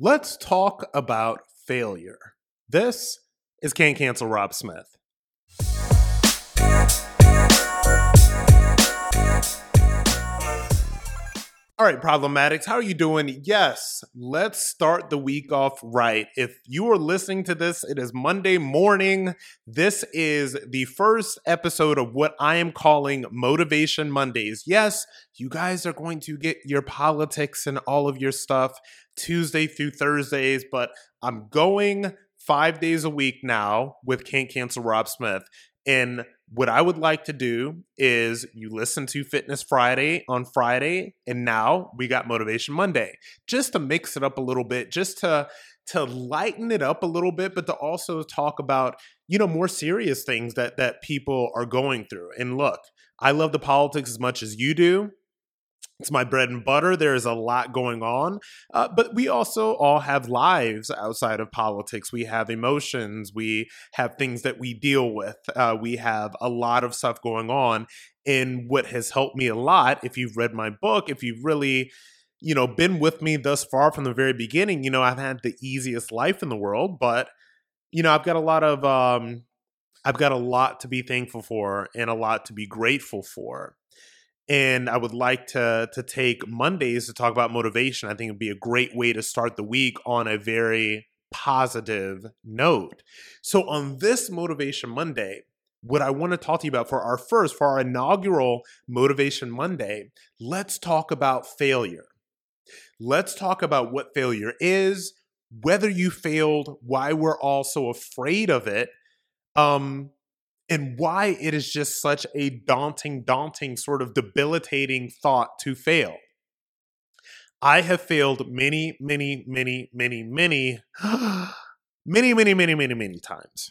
Let's talk about failure. This is Can't Cancel Rob Smith. All right, problematics, how are you doing? Yes, let's start the week off right. If you are listening to this, it is Monday morning. This is the first episode of what I am calling Motivation Mondays. Yes, you guys are going to get your politics and all of your stuff Tuesday through Thursdays, but I'm going five days a week now with Can't Cancel Rob Smith. And what I would like to do is you listen to Fitness Friday on Friday, and now we got Motivation Monday, just to mix it up a little bit, just to to lighten it up a little bit, but to also talk about you know more serious things that that people are going through. And look, I love the politics as much as you do. It's my bread and butter. There is a lot going on. Uh, but we also all have lives outside of politics. We have emotions. We have things that we deal with. Uh, we have a lot of stuff going on. And what has helped me a lot, if you've read my book, if you've really you know been with me thus far from the very beginning you know i've had the easiest life in the world but you know i've got a lot of um i've got a lot to be thankful for and a lot to be grateful for and I would like to to take Mondays to talk about motivation. I think it'd be a great way to start the week on a very positive note. So on this motivation Monday, what I want to talk to you about for our first, for our inaugural Motivation Monday, let's talk about failure. Let's talk about what failure is, whether you failed, why we're all so afraid of it, um, and why it is just such a daunting, daunting, sort of debilitating thought to fail. I have failed many, many, many, many, many, many, many, many, many, many times.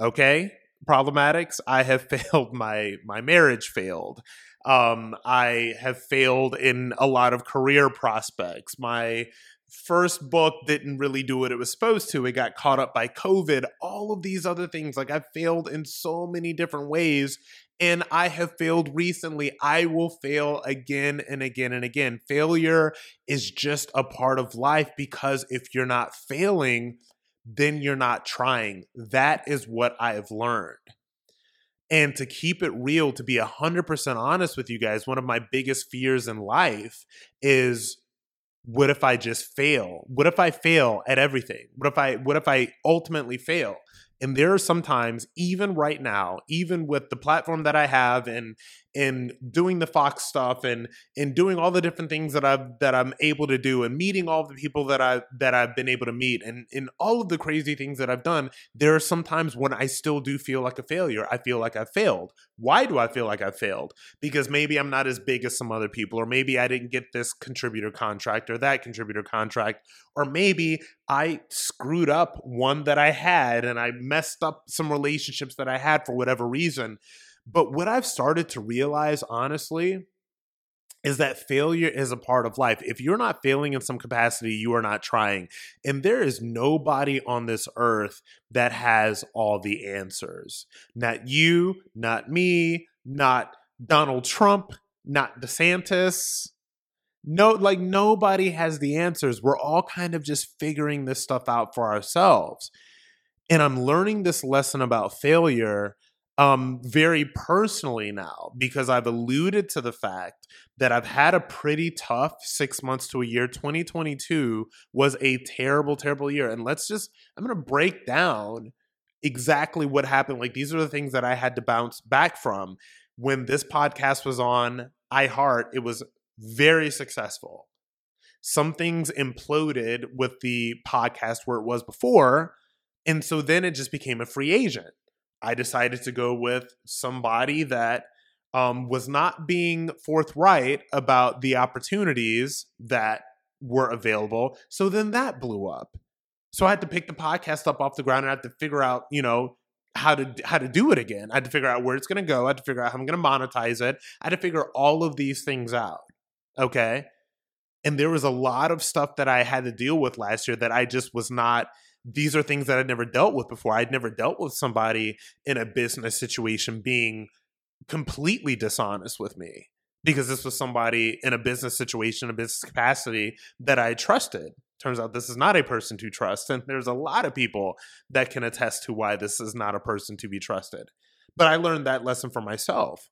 Okay? Problematics. I have failed my my marriage failed. Um, I have failed in a lot of career prospects. My first book didn't really do what it was supposed to. It got caught up by COVID, all of these other things. Like I've failed in so many different ways and I have failed recently. I will fail again and again and again. Failure is just a part of life because if you're not failing, then you're not trying. That is what I have learned. And to keep it real, to be 100% honest with you guys, one of my biggest fears in life is what if I just fail? What if I fail at everything? What if I what if I ultimately fail? And there are sometimes, even right now, even with the platform that I have and and doing the Fox stuff and and doing all the different things that I've that I'm able to do and meeting all the people that I that I've been able to meet and in all of the crazy things that I've done, there are some times when I still do feel like a failure. I feel like I failed. Why do I feel like I failed? Because maybe I'm not as big as some other people, or maybe I didn't get this contributor contract or that contributor contract, or maybe I screwed up one that I had and I messed up some relationships that I had for whatever reason. But what I've started to realize, honestly, is that failure is a part of life. If you're not failing in some capacity, you are not trying. And there is nobody on this earth that has all the answers. Not you, not me, not Donald Trump, not DeSantis. No, like nobody has the answers. We're all kind of just figuring this stuff out for ourselves. And I'm learning this lesson about failure um, very personally now because I've alluded to the fact that I've had a pretty tough six months to a year. 2022 was a terrible, terrible year. And let's just, I'm going to break down exactly what happened. Like, these are the things that I had to bounce back from. When this podcast was on iHeart, it was very successful. Some things imploded with the podcast where it was before. And so then it just became a free agent. I decided to go with somebody that um, was not being forthright about the opportunities that were available. So then that blew up. So I had to pick the podcast up off the ground and I had to figure out, you know, how to how to do it again. I had to figure out where it's going to go. I had to figure out how I'm going to monetize it. I had to figure all of these things out. Okay? And there was a lot of stuff that I had to deal with last year that I just was not these are things that I'd never dealt with before. I'd never dealt with somebody in a business situation being completely dishonest with me because this was somebody in a business situation, a business capacity that I trusted. Turns out this is not a person to trust. And there's a lot of people that can attest to why this is not a person to be trusted. But I learned that lesson for myself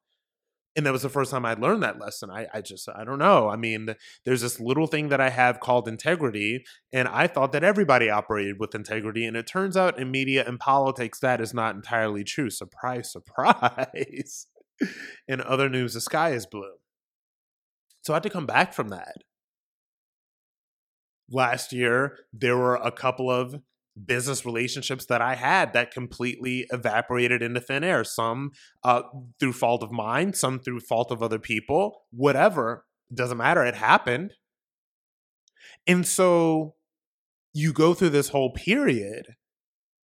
and that was the first time I'd learned that lesson. I, I just, I don't know. I mean, there's this little thing that I have called integrity, and I thought that everybody operated with integrity. And it turns out in media and politics, that is not entirely true. Surprise, surprise. in other news, the sky is blue. So I had to come back from that. Last year, there were a couple of business relationships that I had that completely evaporated into thin air. Some uh, through fault of mine, some through fault of other people, whatever. Doesn't matter. It happened. And so you go through this whole period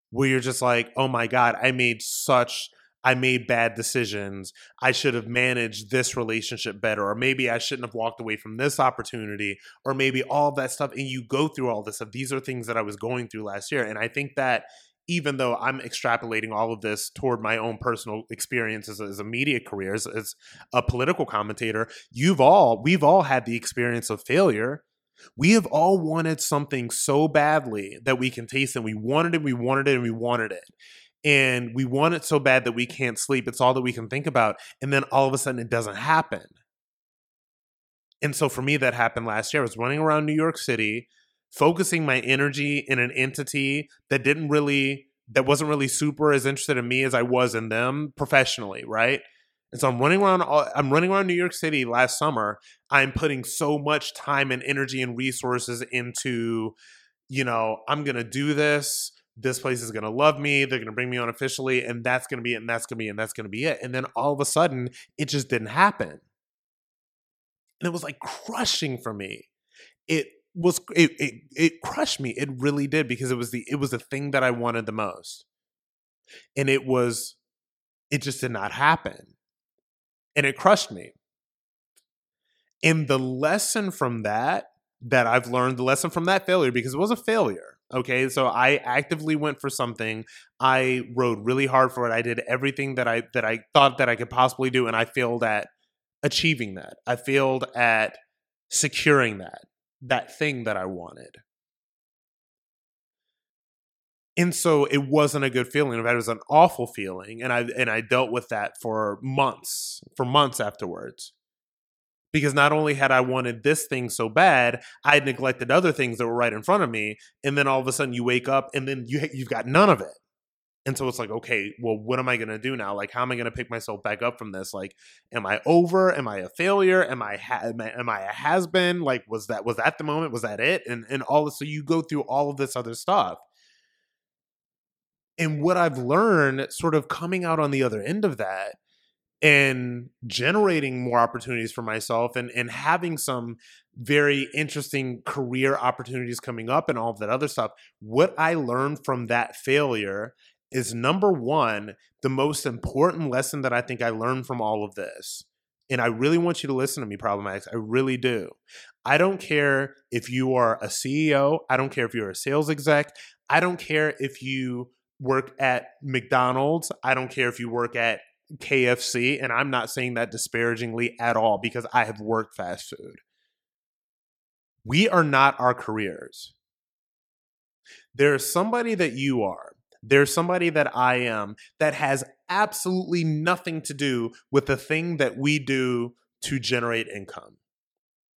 where you're just like, oh my God, I made such I made bad decisions. I should have managed this relationship better, or maybe I shouldn't have walked away from this opportunity, or maybe all that stuff. And you go through all this stuff. These are things that I was going through last year. And I think that even though I'm extrapolating all of this toward my own personal experiences as a media career, as, as a political commentator, you've all, we've all had the experience of failure. We have all wanted something so badly that we can taste and we wanted it, we wanted it, and we wanted it and we want it so bad that we can't sleep. It's all that we can think about. And then all of a sudden it doesn't happen. And so for me, that happened last year. I was running around New York City, focusing my energy in an entity that didn't really, that wasn't really super as interested in me as I was in them professionally, right? And so I'm running around. I'm running around New York City last summer. I'm putting so much time and energy and resources into, you know, I'm gonna do this this place is going to love me. They're going to bring me on officially, and that's going to be it, and that's going to be it, and that's going to be it. And then all of a sudden, it just didn't happen. And it was like crushing for me. It was it, it it crushed me. It really did because it was the it was the thing that I wanted the most. And it was it just did not happen. And it crushed me. And the lesson from that that I've learned, the lesson from that failure, because it was a failure, Okay, so I actively went for something. I rode really hard for it. I did everything that I that I thought that I could possibly do, and I failed at achieving that. I failed at securing that that thing that I wanted. And so it wasn't a good feeling. It was an awful feeling, and I and I dealt with that for months, for months afterwards because not only had I wanted this thing so bad, I had neglected other things that were right in front of me. And then all of a sudden you wake up and then you, you've got none of it. And so it's like, okay, well, what am I going to do now? Like, how am I going to pick myself back up from this? Like, am I over? Am I a failure? Am I, ha- am I, am I a has been? Like, was that, was that the moment? Was that it? And, and all. So you go through all of this other stuff. And what I've learned sort of coming out on the other end of that and generating more opportunities for myself and, and having some very interesting career opportunities coming up and all of that other stuff. What I learned from that failure is number one, the most important lesson that I think I learned from all of this. And I really want you to listen to me, Problematics. I really do. I don't care if you are a CEO. I don't care if you're a sales exec. I don't care if you work at McDonald's. I don't care if you work at KFC. And I'm not saying that disparagingly at all because I have worked fast food. We are not our careers. There's somebody that you are there's somebody that I am that has absolutely nothing to do with the thing that we do to generate income.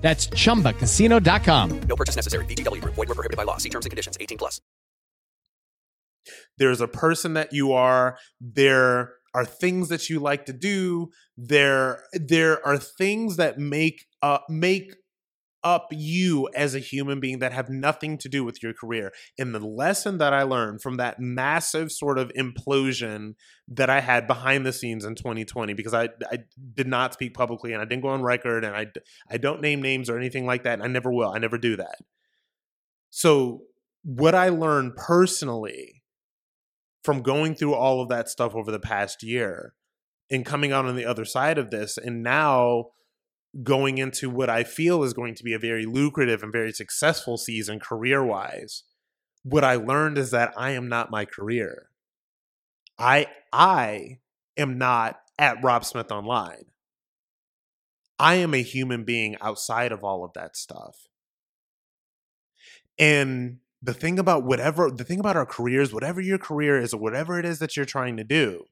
That's chumbacasino.com. No purchase necessary. VGW, void, were prohibited by law. See terms and conditions 18 plus. There's a person that you are. There are things that you like to do. There, there are things that make uh, make up you as a human being that have nothing to do with your career. And the lesson that I learned from that massive sort of implosion that I had behind the scenes in 2020, because I, I did not speak publicly and I didn't go on record and I, I don't name names or anything like that. And I never will. I never do that. So, what I learned personally from going through all of that stuff over the past year and coming out on the other side of this, and now going into what I feel is going to be a very lucrative and very successful season career wise, what I learned is that I am not my career. I I am not at Rob Smith Online. I am a human being outside of all of that stuff. And the thing about whatever the thing about our careers, whatever your career is or whatever it is that you're trying to do,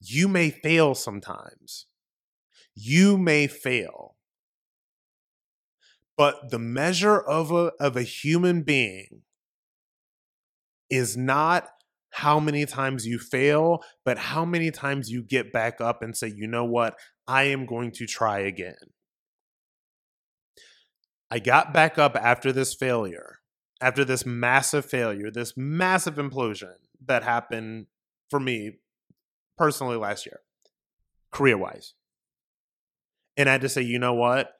you may fail sometimes you may fail. But the measure of a, of a human being is not how many times you fail, but how many times you get back up and say, you know what, I am going to try again. I got back up after this failure, after this massive failure, this massive implosion that happened for me personally last year, career wise and I had to say, you know what?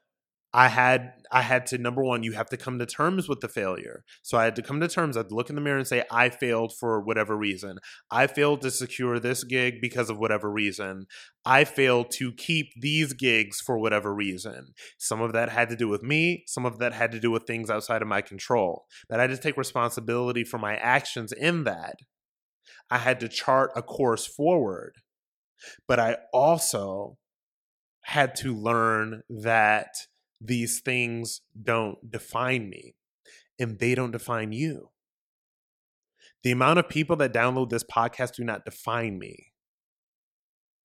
I had I had to number one, you have to come to terms with the failure. So I had to come to terms. I'd look in the mirror and say, I failed for whatever reason. I failed to secure this gig because of whatever reason. I failed to keep these gigs for whatever reason. Some of that had to do with me. Some of that had to do with things outside of my control. But I had to take responsibility for my actions in that. I had to chart a course forward. But I also had to learn that these things don't define me and they don't define you. The amount of people that download this podcast do not define me.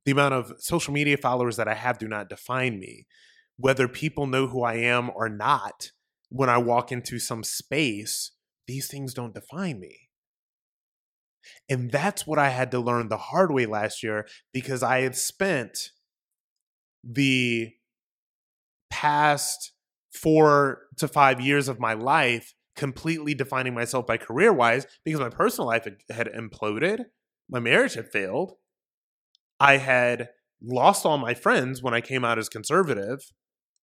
The amount of social media followers that I have do not define me. Whether people know who I am or not, when I walk into some space, these things don't define me. And that's what I had to learn the hard way last year because I had spent the past four to five years of my life completely defining myself by career wise because my personal life had, imploded, my marriage had failed, I had lost all my friends when I came out as conservative.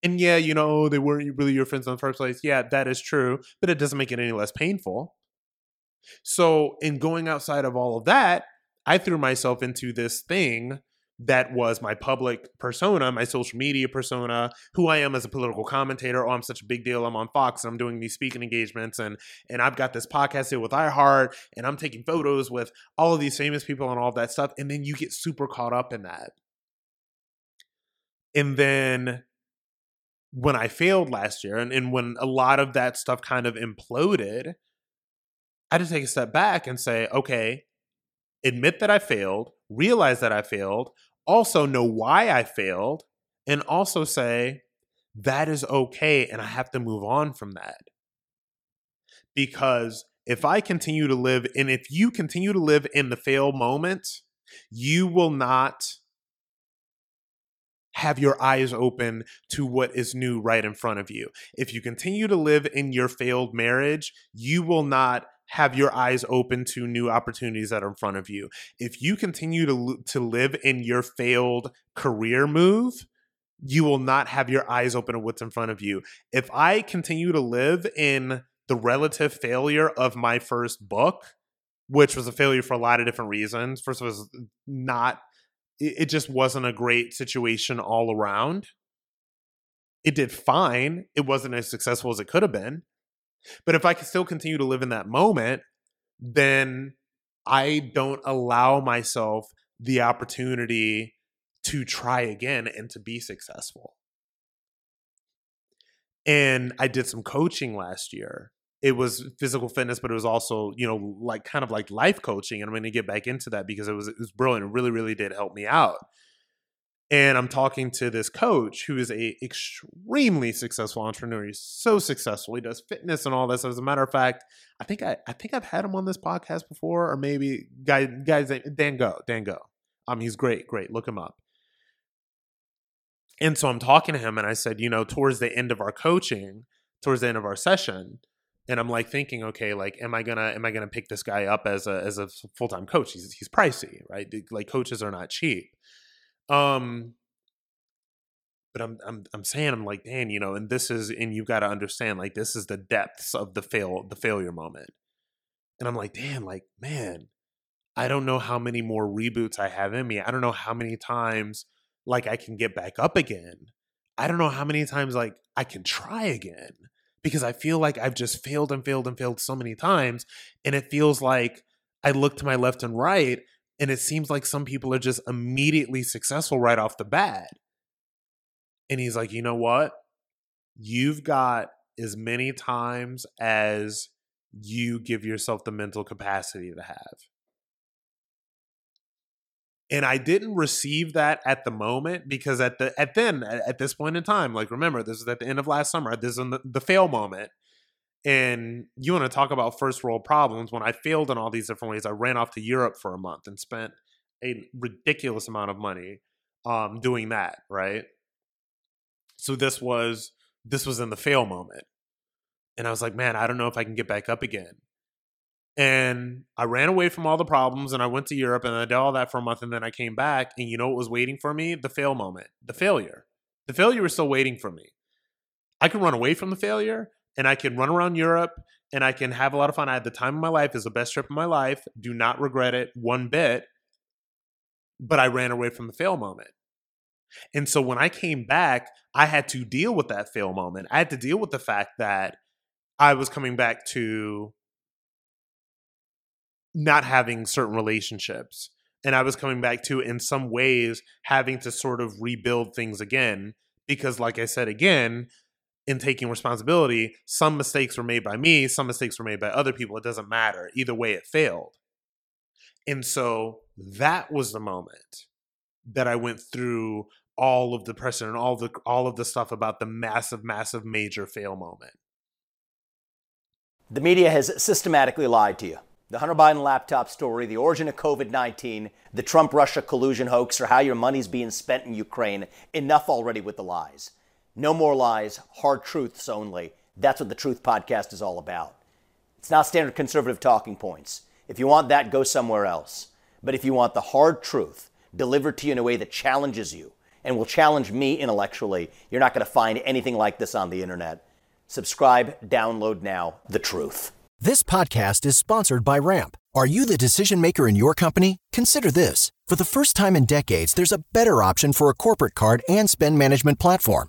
And yeah, you know, they weren't really your friends in the first place. Yeah, that is true, but it doesn't make it any less painful. So, in going outside of all of that, I threw myself into this thing that was my public persona, my social media persona, who I am as a political commentator. Oh, I'm such a big deal. I'm on Fox and I'm doing these speaking engagements and and I've got this podcast here with iHeart and I'm taking photos with all of these famous people and all of that stuff. And then you get super caught up in that. And then when I failed last year and, and when a lot of that stuff kind of imploded, I had to take a step back and say, okay, admit that I failed, realize that I failed, also know why I failed, and also say, that is okay. And I have to move on from that. Because if I continue to live, and if you continue to live in the fail moment, you will not have your eyes open to what is new right in front of you. If you continue to live in your failed marriage, you will not have your eyes open to new opportunities that are in front of you. If you continue to to live in your failed career move, you will not have your eyes open to what's in front of you. If I continue to live in the relative failure of my first book, which was a failure for a lot of different reasons. First, it was not, it just wasn't a great situation all around. It did fine. It wasn't as successful as it could have been. But if I can still continue to live in that moment, then I don't allow myself the opportunity to try again and to be successful. And I did some coaching last year. It was physical fitness, but it was also, you know, like kind of like life coaching. And I'm going to get back into that because it was it was brilliant. It really, really did help me out and I'm talking to this coach who is a extremely successful entrepreneur. He's so successful. He does fitness and all this. As a matter of fact, I think I, I think I've had him on this podcast before, or maybe guy guys Dan Go Dan Go. Um, he's great, great. Look him up. And so I'm talking to him, and I said, you know, towards the end of our coaching, towards the end of our session, and I'm like thinking, okay, like, am I gonna am I gonna pick this guy up as a as a full time coach? He's he's pricey, right? Like coaches are not cheap. Um, but I'm I'm I'm saying I'm like, Dan, you know, and this is and you've got to understand, like, this is the depths of the fail the failure moment. And I'm like, Dan, like, man, I don't know how many more reboots I have in me. I don't know how many times like I can get back up again. I don't know how many times like I can try again because I feel like I've just failed and failed and failed so many times. And it feels like I look to my left and right and it seems like some people are just immediately successful right off the bat. And he's like, you know what? You've got as many times as you give yourself the mental capacity to have. And I didn't receive that at the moment because at the at then at this point in time, like remember, this is at the end of last summer. This is the, the fail moment. And you want to talk about first world problems. When I failed in all these different ways, I ran off to Europe for a month and spent a ridiculous amount of money um, doing that, right? So this was this was in the fail moment. And I was like, man, I don't know if I can get back up again. And I ran away from all the problems and I went to Europe and I did all that for a month and then I came back and you know what was waiting for me? The fail moment, the failure. The failure was still waiting for me. I could run away from the failure and I can run around Europe and I can have a lot of fun. I had the time of my life. Is the best trip of my life. Do not regret it one bit. But I ran away from the fail moment. And so when I came back, I had to deal with that fail moment. I had to deal with the fact that I was coming back to not having certain relationships. And I was coming back to, in some ways, having to sort of rebuild things again. Because, like I said again, in taking responsibility, some mistakes were made by me, some mistakes were made by other people. It doesn't matter. Either way, it failed. And so that was the moment that I went through all of the precedent, all the all of the stuff about the massive, massive major fail moment. The media has systematically lied to you. The Hunter Biden laptop story, the origin of COVID 19, the Trump Russia collusion hoax, or how your money's being spent in Ukraine. Enough already with the lies. No more lies, hard truths only. That's what the Truth Podcast is all about. It's not standard conservative talking points. If you want that, go somewhere else. But if you want the hard truth delivered to you in a way that challenges you and will challenge me intellectually, you're not going to find anything like this on the internet. Subscribe, download now. The truth. This podcast is sponsored by Ramp. Are you the decision maker in your company? Consider this. For the first time in decades, there's a better option for a corporate card and spend management platform.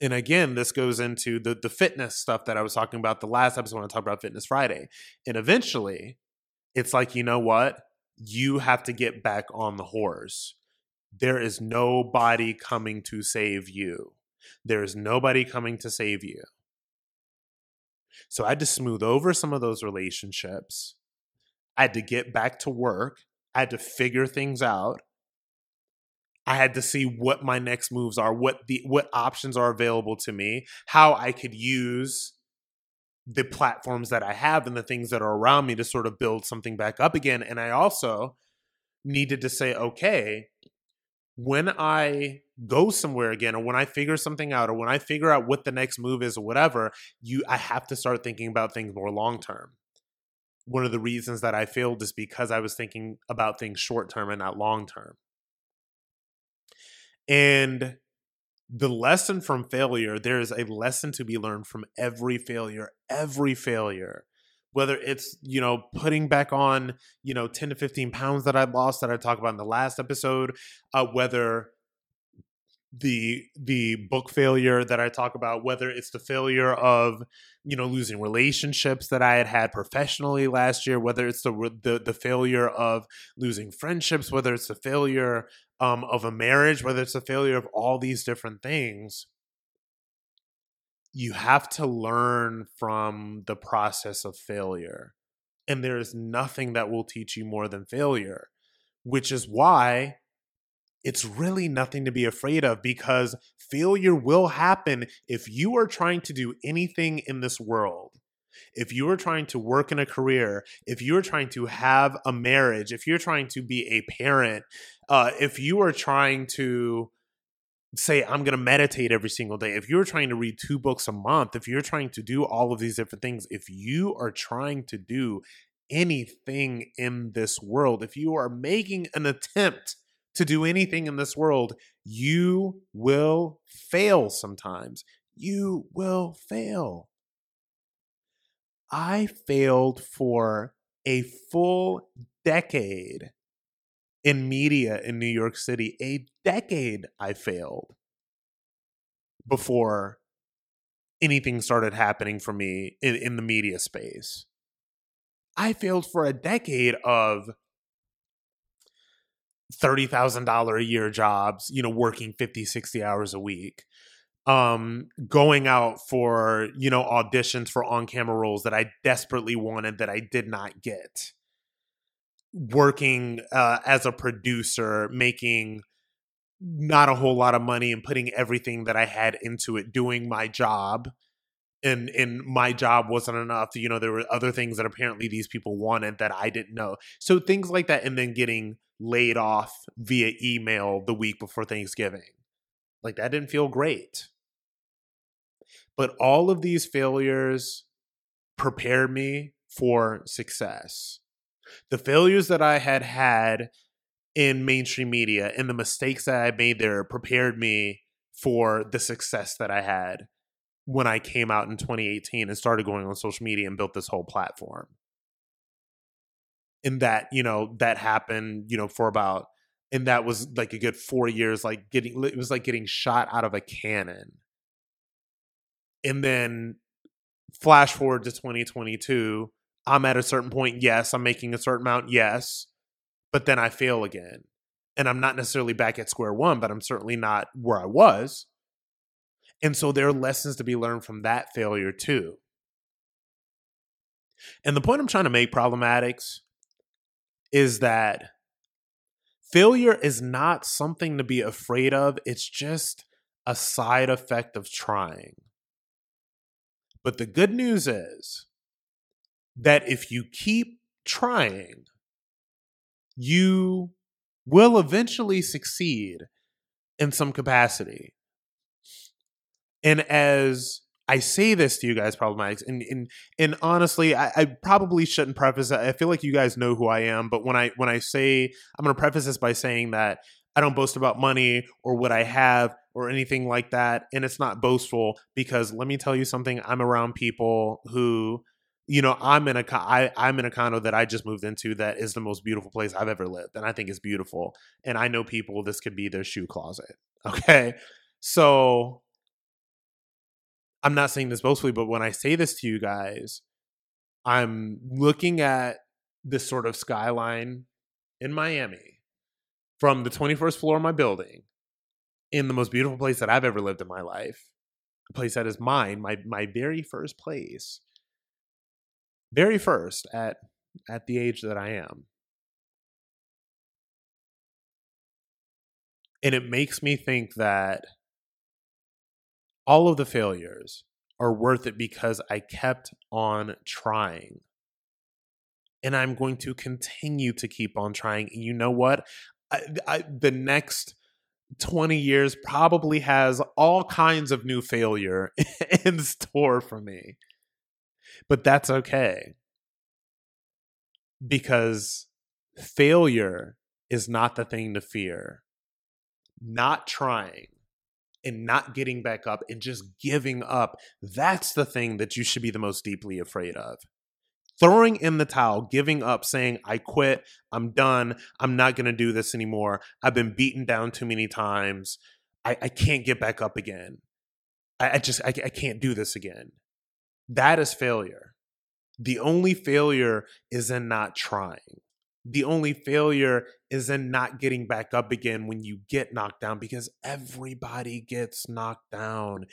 and again, this goes into the the fitness stuff that I was talking about the last episode when I talked about Fitness Friday. And eventually, it's like, you know what? You have to get back on the horse. There is nobody coming to save you. There is nobody coming to save you. So I had to smooth over some of those relationships. I had to get back to work. I had to figure things out. I had to see what my next moves are, what the what options are available to me, how I could use the platforms that I have and the things that are around me to sort of build something back up again. And I also needed to say, okay, when I go somewhere again or when I figure something out or when I figure out what the next move is or whatever, you I have to start thinking about things more long term. One of the reasons that I failed is because I was thinking about things short term and not long term. And the lesson from failure, there is a lesson to be learned from every failure, every failure. Whether it's, you know, putting back on, you know, 10 to 15 pounds that I lost that I talked about in the last episode, uh, whether the the book failure that I talk about, whether it's the failure of you know losing relationships that I had had professionally last year, whether it's the the, the failure of losing friendships, whether it's the failure um, of a marriage, whether it's the failure of all these different things, you have to learn from the process of failure, and there is nothing that will teach you more than failure, which is why it's really nothing to be afraid of because failure will happen if you are trying to do anything in this world. If you are trying to work in a career, if you're trying to have a marriage, if you're trying to be a parent, uh, if you are trying to say, I'm going to meditate every single day, if you're trying to read two books a month, if you're trying to do all of these different things, if you are trying to do anything in this world, if you are making an attempt to do anything in this world, you will fail sometimes. You will fail. I failed for a full decade in media in New York City. A decade I failed before anything started happening for me in, in the media space. I failed for a decade of $30,000 a year jobs, you know, working 50, 60 hours a week. Um, going out for, you know, auditions for on-camera roles that I desperately wanted that I did not get. Working uh, as a producer, making not a whole lot of money and putting everything that I had into it, doing my job. And and my job wasn't enough. You know, there were other things that apparently these people wanted that I didn't know. So things like that, and then getting laid off via email the week before Thanksgiving. Like that didn't feel great. But all of these failures prepared me for success. The failures that I had had in mainstream media and the mistakes that I made there prepared me for the success that I had when I came out in 2018 and started going on social media and built this whole platform. And that, you know, that happened, you know, for about and that was like a good 4 years like getting it was like getting shot out of a cannon. And then flash forward to 2022, I'm at a certain point, yes, I'm making a certain amount, yes, but then I fail again. And I'm not necessarily back at square one, but I'm certainly not where I was. And so there are lessons to be learned from that failure too. And the point I'm trying to make, problematics, is that failure is not something to be afraid of. It's just a side effect of trying. But the good news is that if you keep trying, you will eventually succeed in some capacity. And as I say this to you guys, problematics, and and and honestly, I, I, probably shouldn't preface it. I feel like you guys know who I am, but when I when I say I'm going to preface this by saying that I don't boast about money or what I have or anything like that, and it's not boastful because let me tell you something. I'm around people who you know i'm in a I, i'm in a condo that i just moved into that is the most beautiful place i've ever lived and i think it's beautiful and i know people this could be their shoe closet okay so i'm not saying this boastfully but when i say this to you guys i'm looking at this sort of skyline in miami from the 21st floor of my building in the most beautiful place that i've ever lived in my life a place that is mine my my very first place very first at at the age that I am. And it makes me think that all of the failures are worth it because I kept on trying. And I'm going to continue to keep on trying. And you know what? I, I, the next 20 years probably has all kinds of new failure in store for me. But that's okay. Because failure is not the thing to fear. Not trying and not getting back up and just giving up, that's the thing that you should be the most deeply afraid of. Throwing in the towel, giving up, saying, I quit, I'm done, I'm not to do this anymore. I've been beaten down too many times. I, I can't get back up again. I, I just, I, I can't do this again. That is failure. The only failure is in not trying. The only failure is in not getting back up again when you get knocked down because everybody gets knocked down.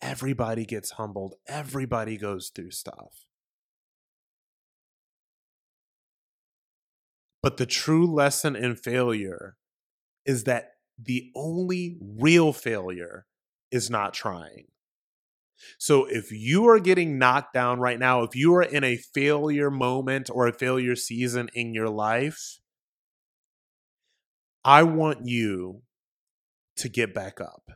Everybody gets humbled. Everybody goes through stuff. But the true lesson in failure is that the only real failure is not trying. So if you are getting knocked down right now, if you are in a failure moment or a failure season in your life, I want you to get back up.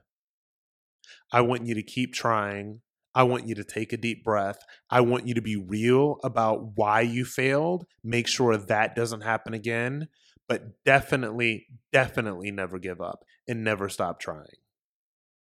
I want you to keep trying. I want you to take a deep breath. I want you to be real about why you failed. Make sure that doesn't happen again. But definitely, definitely never give up and never stop trying.